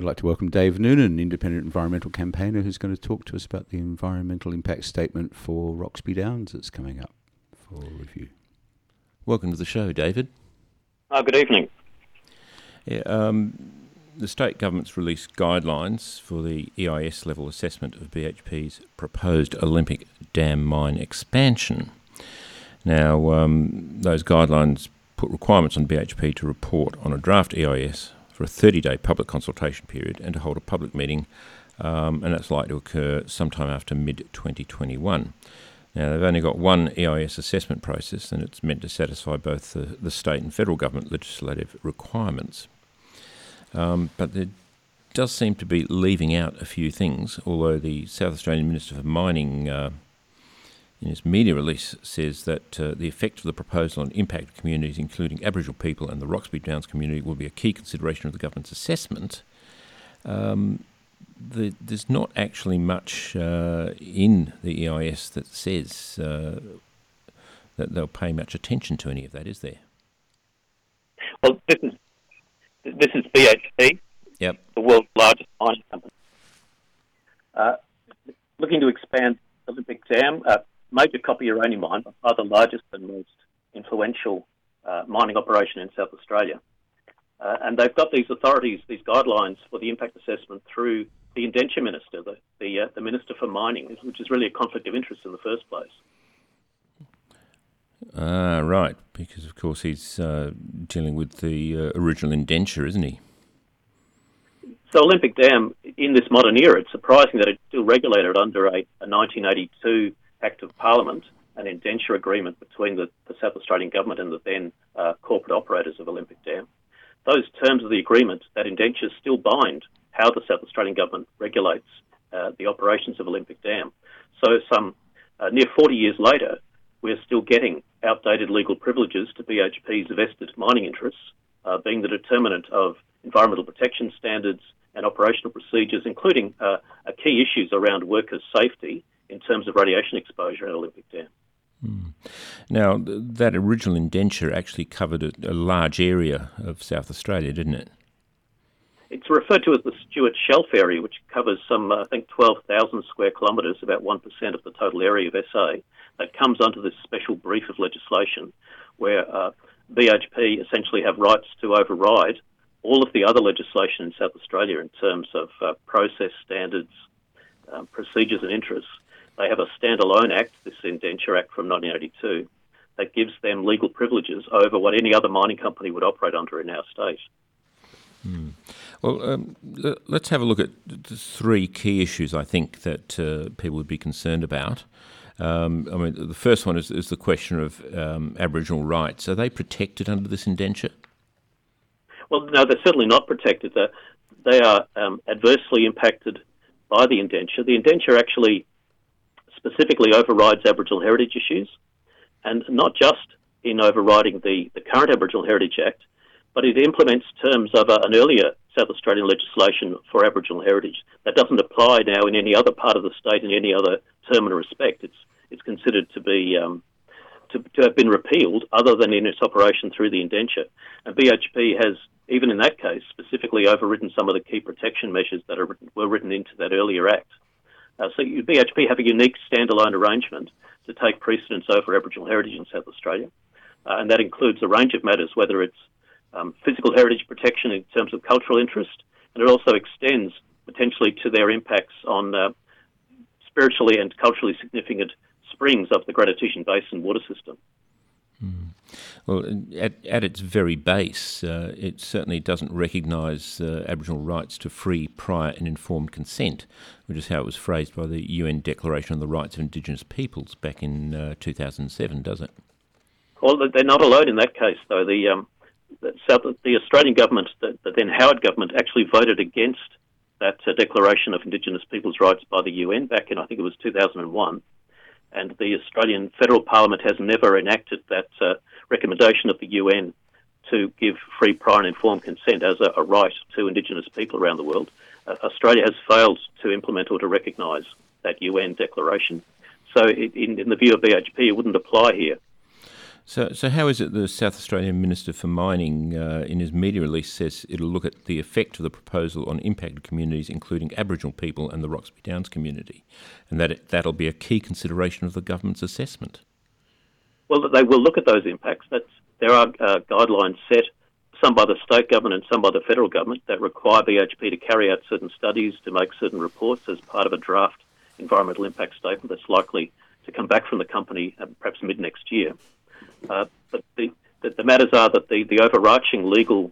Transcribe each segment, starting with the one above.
We'd like to welcome Dave Noonan, independent environmental campaigner, who's going to talk to us about the environmental impact statement for Roxby Downs that's coming up for review. Welcome to the show, David. Oh, good evening. Yeah, um, the state government's released guidelines for the EIS level assessment of BHP's proposed Olympic Dam mine expansion. Now, um, those guidelines put requirements on BHP to report on a draft EIS for a 30 day public consultation period and to hold a public meeting, um, and that's likely to occur sometime after mid 2021. Now, they've only got one EIS assessment process, and it's meant to satisfy both the, the state and federal government legislative requirements. Um, but there does seem to be leaving out a few things, although the South Australian Minister for Mining uh, in his media release says that uh, the effect of the proposal on impacted communities, including Aboriginal people and the Roxby Downs community, will be a key consideration of the government's assessment. Um, the, there's not actually much uh, in the EIS that says uh, that they'll pay much attention to any of that, is there? Well, this is this is BHP, yep. the world's largest mining company, uh, looking to expand Olympic Dam. Uh, major copper uranium mine, by far the largest and most influential uh, mining operation in South Australia. Uh, and they've got these authorities, these guidelines for the impact assessment through the indenture minister, the the, uh, the minister for mining, which is really a conflict of interest in the first place. Ah, right, because of course he's uh, dealing with the uh, original indenture, isn't he? So Olympic Dam, in this modern era, it's surprising that it's still regulated under a, a 1982 Act of Parliament, an indenture agreement between the, the South Australian Government and the then uh, corporate operators of Olympic Dam. Those terms of the agreement, that indenture still bind how the South Australian Government regulates uh, the operations of Olympic Dam. So, some uh, near 40 years later, we're still getting outdated legal privileges to BHP's vested mining interests, uh, being the determinant of environmental protection standards and operational procedures, including uh, key issues around workers' safety in terms of radiation exposure at Olympic Dam. Mm. Now, th- that original indenture actually covered a, a, large area of South Australia, didn't it? It's referred to as the Stuart Shelf area, which covers some, uh, I think, 12,000 square kilometres, about 1% of the total area of SA. That comes under this special brief of legislation where uh, BHP essentially have rights to override all of the other legislation in South Australia in terms of uh, process standards, um, procedures, and interests they have a standalone act, this Indenture Act from 1982, that gives them legal privileges over what any other mining company would operate under in our state. Hmm. Well, um, let's have a look at the three key issues I think that uh, people would be concerned about. Um, I mean, the first one is, is the question of um, Aboriginal rights. Are they protected under this indenture? Well, no, they're certainly not protected. They're, they are um, adversely impacted by the indenture. The indenture actually specifically overrides Aboriginal heritage issues, and not just in overriding the, the current Aboriginal Heritage Act, but it implements terms of an earlier South Australian legislation for Aboriginal heritage that doesn't apply now in any other part of the state in any other term and respect. It's it's considered to be um, to, to have been repealed, other than in its operation through the indenture. And BHP has, even in that case, specifically overridden some of the key protection measures that are, were written into that earlier act. Uh, so BHP have a unique standalone arrangement to take precedence over Aboriginal heritage in South Australia, uh, and that includes a range of matters, whether it's um, physical heritage protection in terms of cultural interest, and it also extends potentially to their impacts on uh, spiritually and culturally significant springs of the Great Basin water system. Well, at, at its very base, uh, it certainly doesn't recognise uh, Aboriginal rights to free, prior, and informed consent, which is how it was phrased by the UN Declaration on the Rights of Indigenous Peoples back in uh, 2007, does it? Well, they're not alone in that case, though. The, um, the, South, the Australian government, the, the, then Howard government, actually voted against that uh, Declaration of Indigenous Peoples' Rights by the UN back in, I think it was 2001 and the Australian Federal Parliament has never enacted that uh, recommendation of the UN to give free, prior, and informed consent as a, a right to Indigenous people around the world. Uh, Australia has failed to implement or to recognise that UN declaration. So, it, in, in, the view of BHP, it wouldn't apply here. So, so how is it the South Australian Minister for Mining, uh, in his media release, says it'll look at the effect of the proposal on impacted communities, including Aboriginal people and the Roxby Downs community, and that it, that'll be a key consideration of the government's assessment? Well, they will look at those impacts. That's, there are uh, guidelines set, some by the state government and some by the federal government, that require BHP to carry out certain studies, to make certain reports as part of a draft environmental impact statement that's likely to come back from the company uh, perhaps mid next year. Uh, but the, the, the, matters are that the, the overarching legal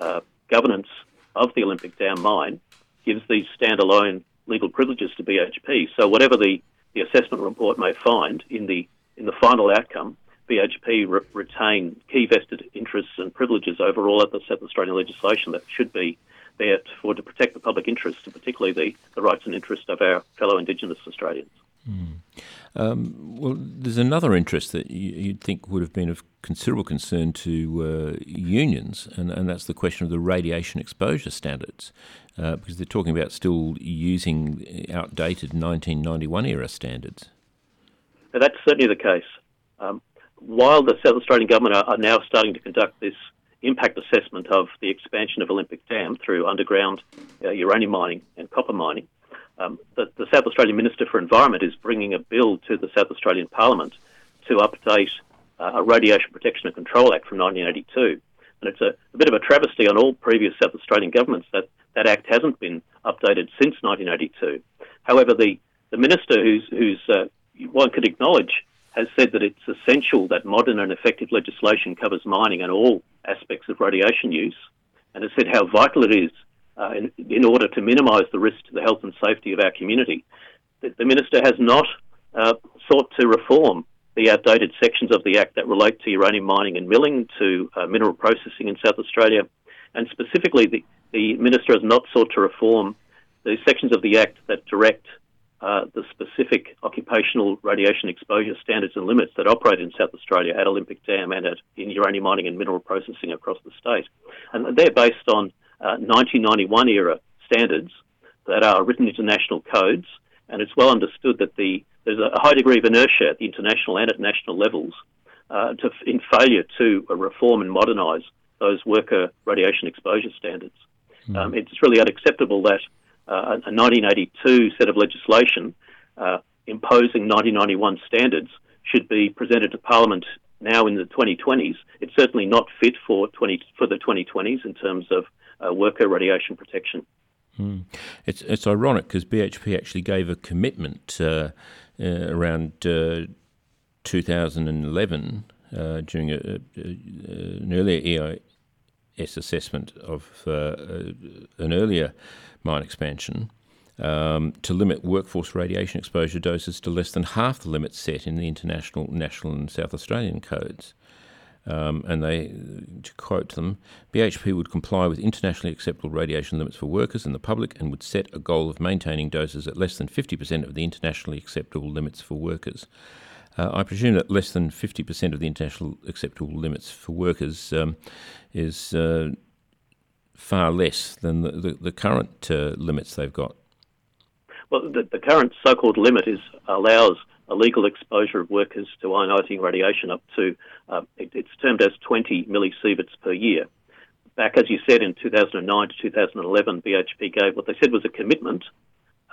uh, governance of the Olympic Dam mine gives these standalone legal privileges to BHP. So whatever the, the assessment report may find in the in the final outcome, BHP re- retain key vested interests and privileges overall at the South Australian legislation that should be there for to protect the public interest, and particularly the, the rights and interests of our fellow Indigenous Australians. Mm. Um, well, there's another interest that you'd think would have been of considerable concern to uh, unions, and, and, that's the question of the radiation exposure standards, uh, because they're talking about still using outdated 1991 era standards. Now, that's certainly the case. Um, while the South Australian government are, are, now starting to conduct this impact assessment of the expansion of Olympic Dam through underground uh, uranium mining and copper mining, um, the, the, South Australian Minister for Environment is bringing a bill to the South Australian Parliament to update uh, a Radiation Protection and Control Act from 1982. And it's a, a, bit of a travesty on all previous South Australian governments that that act hasn't been updated since 1982. However, the, the minister, who's, who's uh, one could acknowledge, has said that it's essential that modern and effective legislation covers mining and all aspects of radiation use, and has said how vital it is uh, in, in, order to minimise the risk to the health and safety of our community. The, the minister has not uh, sought to reform the outdated sections of the Act that relate to uranium mining and milling, to uh, mineral processing in South Australia, and specifically, the, the minister has not sought to reform the sections of the Act that direct uh, the specific occupational radiation exposure standards and limits that operate in South Australia at Olympic Dam and at, in uranium mining and mineral processing across the state. And they're based on 1991 uh, era standards that are written into national codes, and it's well understood that the there's a high degree of inertia at the international and at national levels uh, to, in failure to uh, reform and modernise those worker radiation exposure standards. Mm. Um, it's really unacceptable that uh, a 1982 set of legislation uh, imposing 1991 standards should be presented to Parliament now in the 2020s. It's certainly not fit for 20 for the 2020s in terms of uh, worker radiation protection. Mm. It's it's ironic because BHP actually gave a commitment uh, uh, around uh, 2011 uh, during a, a, an earlier EIS assessment of uh, an earlier mine expansion. Um, to limit workforce radiation exposure doses to less than half the limits set in the international, national, and South Australian codes. Um, and they, to quote them, BHP would comply with internationally acceptable radiation limits for workers and the public and would set a goal of maintaining doses at less than 50% of the internationally acceptable limits for workers. Uh, I presume that less than 50% of the international acceptable limits for workers um, is uh, far less than the, the, the current uh, limits they've got. Well, the, the current so called limit is allows a legal exposure of workers to ionising radiation up to, uh, it, it's termed as 20 millisieverts per year. Back, as you said, in 2009 to 2011, BHP gave what they said was a commitment,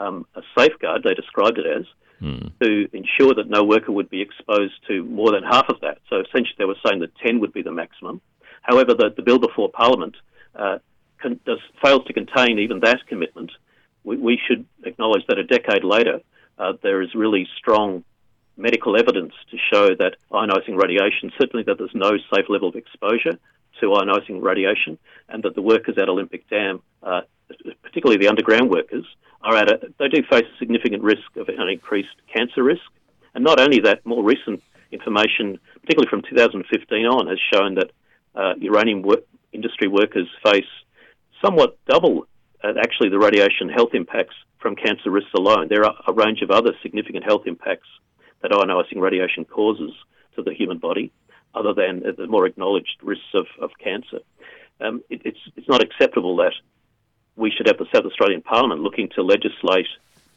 um, a safeguard, they described it as, hmm. to ensure that no worker would be exposed to more than half of that. So essentially, they were saying that 10 would be the maximum. However, the, the bill before Parliament uh, does, fails to contain even that commitment. We, we should acknowledge that a decade later, uh, there is really strong medical evidence to show that ionising radiation, certainly that there's no safe level of exposure to ionising radiation, and that the workers at Olympic Dam, uh, particularly the underground workers, are at a, they do face a significant risk of an increased cancer risk. And not only that, more recent information, particularly from 2015 on, has shown that uh, uranium work, industry workers face somewhat double uh, actually the radiation health impacts from cancer risks alone. There are a range of other significant health impacts that ionising radiation causes to the human body, other than the more acknowledged risks of, of cancer. Um, it, it's, it's not acceptable that we should have the South Australian Parliament looking to legislate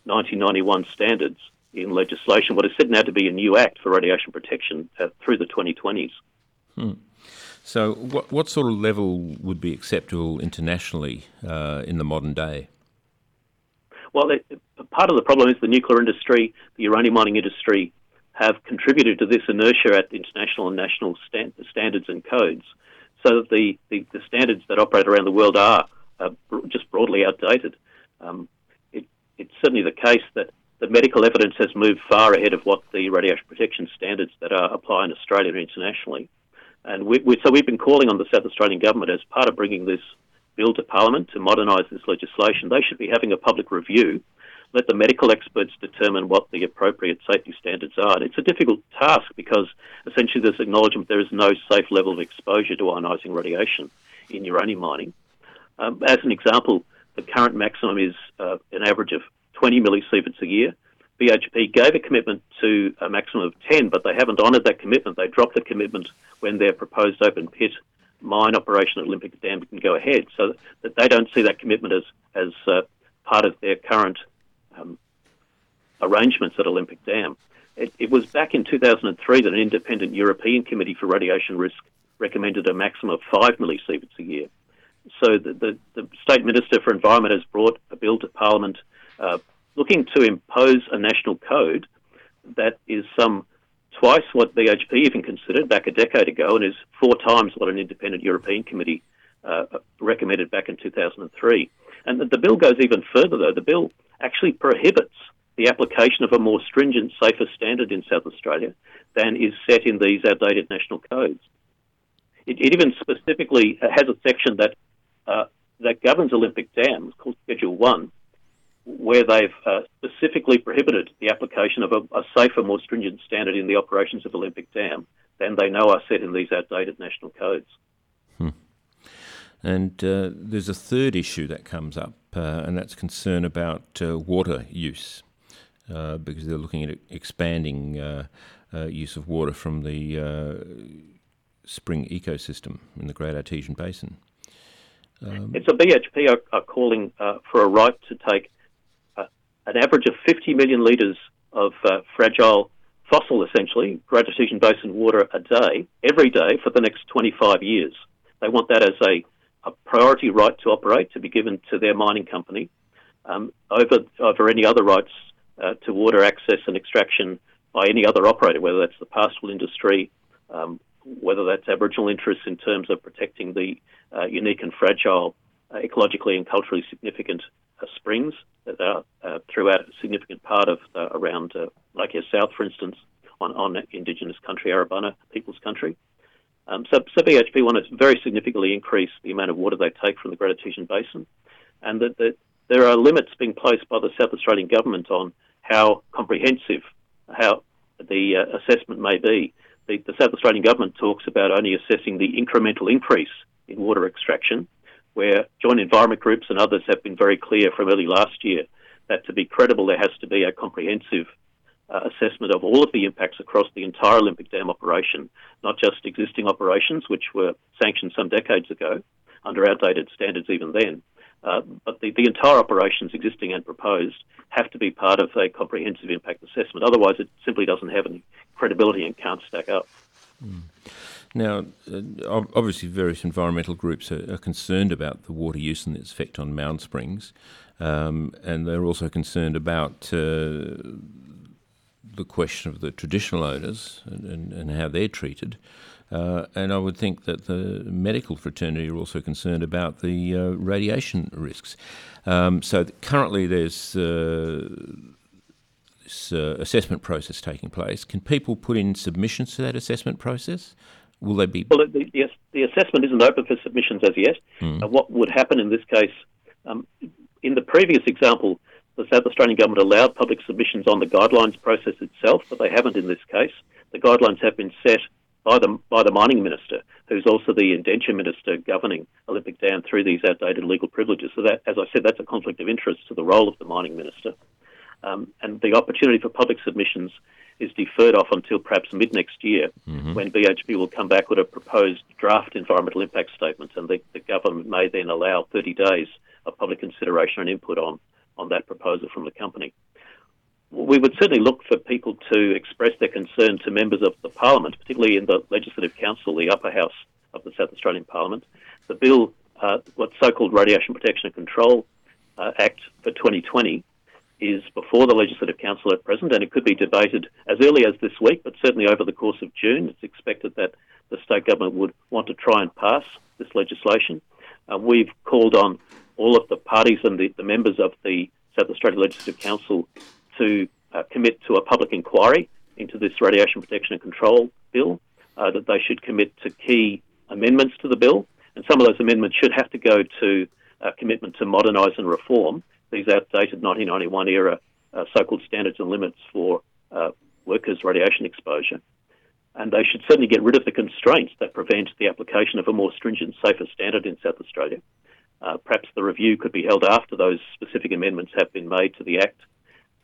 1991 standards in legislation what is said now to be a new act for radiation protection uh, through the 2020s. Hmm. So, what, what sort of level would be acceptable internationally uh, in the modern day? Well, it, part of the problem is the nuclear industry, the uranium mining industry have contributed to this inertia at international and national stand, standards and codes, so that the, the, the, standards that operate around the world are uh, just broadly outdated. Um, it, it's certainly the case that the medical evidence has moved far ahead of what the radiation protection standards that are apply in Australia and internationally. And we, we, so we've been calling on the South Australian government as part of bringing this bill to Parliament to modernise this legislation. They should be having a public review. Let the medical experts determine what the appropriate safety standards are. And it's a difficult task because essentially there's acknowledgement there is no safe level of exposure to ionising radiation in uranium mining. Um, as an example, the current maximum is uh, an average of 20 millisieverts a year. BHP gave a commitment to a maximum of 10, but they haven't honoured that commitment. They dropped the commitment when their proposed open pit mine operation at Olympic Dam can go ahead, so that they don't see that commitment as as uh, part of their current um, arrangements at Olympic Dam. It, it, was back in 2003 that an independent European Committee for Radiation Risk recommended a maximum of five millisieverts a year. So the, the, the State Minister for Environment has brought a bill to Parliament uh, looking to impose a national code that is some twice what BHP even considered back a decade ago and is four times what an independent European committee uh, recommended back in 2003. And the, the bill goes even further, though. The bill actually prohibits the application of a more stringent, safer standard in South Australia than is set in these outdated national codes. It, it even specifically has a section that uh, that governs Olympic dams called Schedule One, where they've uh, specifically prohibited the application of a, a, safer, more stringent standard in the operations of Olympic Dam than they know are set in these outdated national codes. Hmm. And uh, there's a third issue that comes up, uh, and that's concern about uh, water use, uh, because they're looking at expanding use of water from the spring ecosystem in the Great Artesian Basin. Um, and so BHP are, are calling for a right to take an average of 50 million litres of uh, fragile fossil, essentially, Great Artesian Basin water a day, every day for the next 25 years. They want that as a, a priority right to operate to be given to their mining company um, over, over any other rights uh, to water access and extraction by any other operator, whether that's the pastoral industry, um, whether that's Aboriginal interests in terms of protecting the uh, unique and fragile, uh, ecologically and culturally significant uh, springs that are uh, throughout a significant part of uh, around Lake Eyre South, for instance, on, on Indigenous country, Arabana People's Country. Um, so, so, BHP want to very significantly increase the amount of water they take from the Great Artesian Basin, and that, that there are limits being placed by the South Australian government on how comprehensive how the uh, assessment may be. The, the, South Australian government talks about only assessing the incremental increase in water extraction, where joint environment groups and others have been very clear from early last year that to be credible, there has to be a comprehensive uh, assessment of all of the impacts across the entire Olympic Dam operation, not just existing operations, which were sanctioned some decades ago under outdated standards even then, uh, but the, the entire operations, existing and proposed, have to be part of a comprehensive impact assessment. Otherwise, it simply doesn't have any credibility and can't stack up. Mm. Now, uh, obviously, various environmental groups are, are, concerned about the water use and its effect on mound springs, um, and they're also concerned about uh, the question of the traditional owners and, and, and how they're treated. Uh, and I would think that the medical fraternity are also concerned about the uh, radiation risks. Um, so currently, there's uh, this uh, assessment process taking place. Can people put in submissions to that assessment process? Will they be? Well, the, the, the assessment isn't open for submissions as yet. Mm. What would happen in this case? Um, in the previous example, the South Australian government allowed public submissions on the guidelines process itself, but they haven't in this case. The guidelines have been set by the by the mining minister, who's also the indenture minister governing Olympic Dam through these outdated legal privileges. So that, as I said, that's a conflict of interest to the role of the mining minister. Um, and the opportunity for public submissions is deferred off until perhaps mid next year mm-hmm. when BHP will come back with a proposed draft environmental impact statement, and the, the, government may then allow 30 days of public consideration and input on, on that proposal from the company. We would certainly look for people to express their concern to members of the Parliament, particularly in the Legislative Council, the upper house of the South Australian Parliament. The bill, uh, what's so-called Radiation Protection and Control uh, Act for 2020, is before the Legislative Council at present, and it could be debated as early as this week, but certainly over the course of June. It's expected that the state government would want to try and pass this legislation. Uh, we've called on all of the parties and the, the, members of the South Australian Legislative Council to uh, commit to a public inquiry into this radiation protection and control bill, uh, that they should commit to key amendments to the bill, and some of those amendments should have to go to a commitment to modernise and reform these outdated 1991 era uh, so-called standards and limits for uh, workers' radiation exposure. And they should certainly get rid of the constraints that prevent the application of a more stringent, safer standard in South Australia. Uh, perhaps the review could be held after those specific amendments have been made to the Act,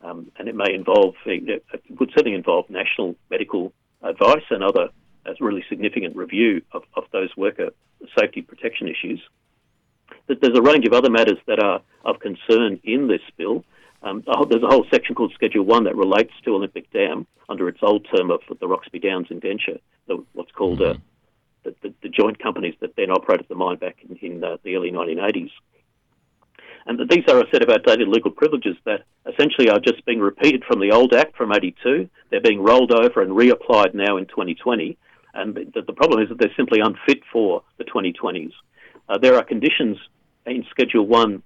um, and it may involve, it would certainly involve national medical advice and other uh, really significant review of, of those worker safety protection issues. But there's a range of other matters that are of concern in this bill. Um, there's a whole section called Schedule 1 that relates to Olympic Dam under its old term of the Roxby Downs indenture, the, what's called uh, the, the, the, joint companies that then operated the mine back in, in uh, the early 1980s. And these are a set of outdated legal privileges that essentially are just being repeated from the old Act from 82. They're being rolled over and reapplied now in 2020. And the, the problem is that they're simply unfit for the 2020s. Uh, there are conditions in Schedule 1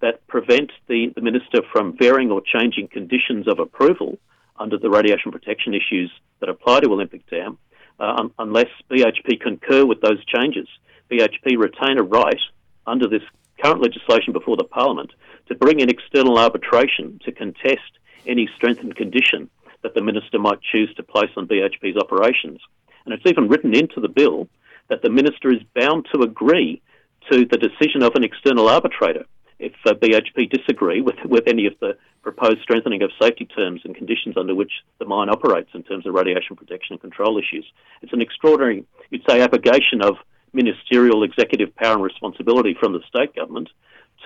that prevent the, the Minister from varying or changing conditions of approval under the radiation protection issues that apply to Olympic Dam uh, un- unless BHP concur with those changes. BHP retain a right under this current legislation before the Parliament to bring in external arbitration to contest any strengthened condition that the Minister might choose to place on BHP's operations. And it's even written into the bill that the Minister is bound to agree to the decision of an external arbitrator if uh, BHP disagree with, with any of the proposed strengthening of safety terms and conditions under which the mine operates in terms of radiation protection and control issues. It's an extraordinary, you'd say, abrogation of ministerial executive power and responsibility from the state government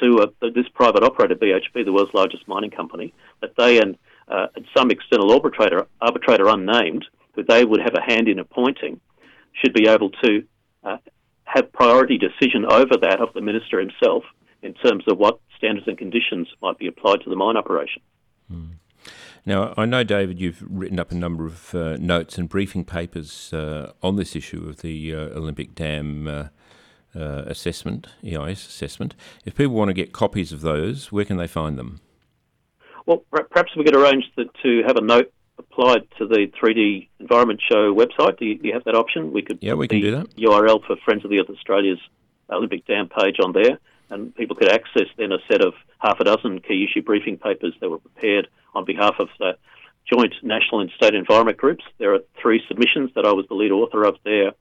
to uh, this private operator, BHP, the world's largest mining company, that they and, uh, some external arbitrator, arbitrator unnamed, who they would have a hand in appointing, should be able to uh, have priority decision over that of the minister himself in terms of what standards and conditions might be applied to the mine operation. Hmm. Now, I know, David, you've written up a number of uh, notes and briefing papers uh, on this issue of the uh, Olympic Dam uh, uh, assessment, EIS assessment. If people want to get copies of those, where can they find them? Well, perhaps we could arrange the, to have a note applied to the 3D Environment Show website. Do you, do you have that option? We could yeah, we can do that. URL for Friends of the Earth Australia's Olympic Dam page on there and people could access then a set of half a dozen key issue briefing papers that were prepared on behalf of the joint national and state environment groups. There are three submissions that I was the lead author of there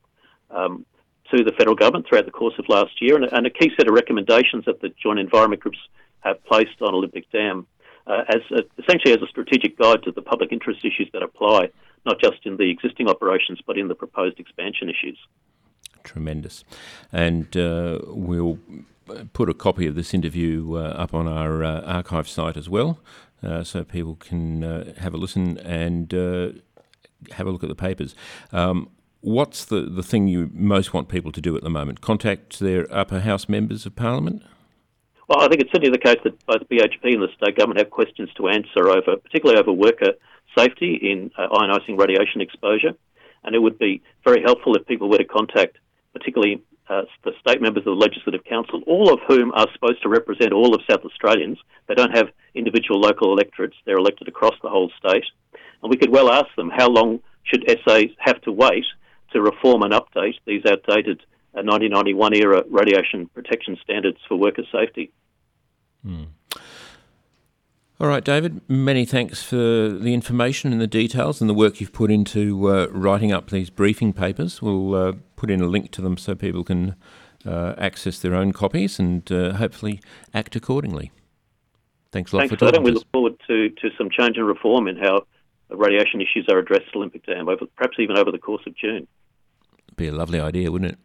um, to the federal government throughout the course of last year, and, and, a key set of recommendations that the joint environment groups have placed on Olympic Dam uh, as a, essentially as a strategic guide to the public interest issues that apply, not just in the existing operations but in the proposed expansion issues. Tremendous, and uh, we'll put a copy of this interview uh, up on our uh, archive site as well, uh, so people can have a listen and have a look at the papers. Um, what's the, the thing you most want people to do at the moment? Contact their upper house members of parliament? Well, I think it's certainly the case that both BHP and the state government have questions to answer over, particularly over worker safety in uh, ionising radiation exposure. And it would be very helpful if people were to contact, particularly uh, the state members of the Legislative Council, all of whom are supposed to represent all of South Australians. They don't have individual local electorates, they're elected across the whole state. And we could well ask them how long should SA have to wait to reform and update these outdated uh, 1991 era radiation protection standards for worker safety. Hmm. All right, David, many thanks for the information and the details and the work you've put into uh, writing up these briefing papers. We'll uh, put in a link to them so people can uh, access their own copies and uh, hopefully act accordingly. Thanks a lot Thanks for talking. Thanks, We look forward to, to some change and reform in how radiation issues are addressed at Olympic Dam, over, perhaps even over the course of June. Be a lovely idea, wouldn't it?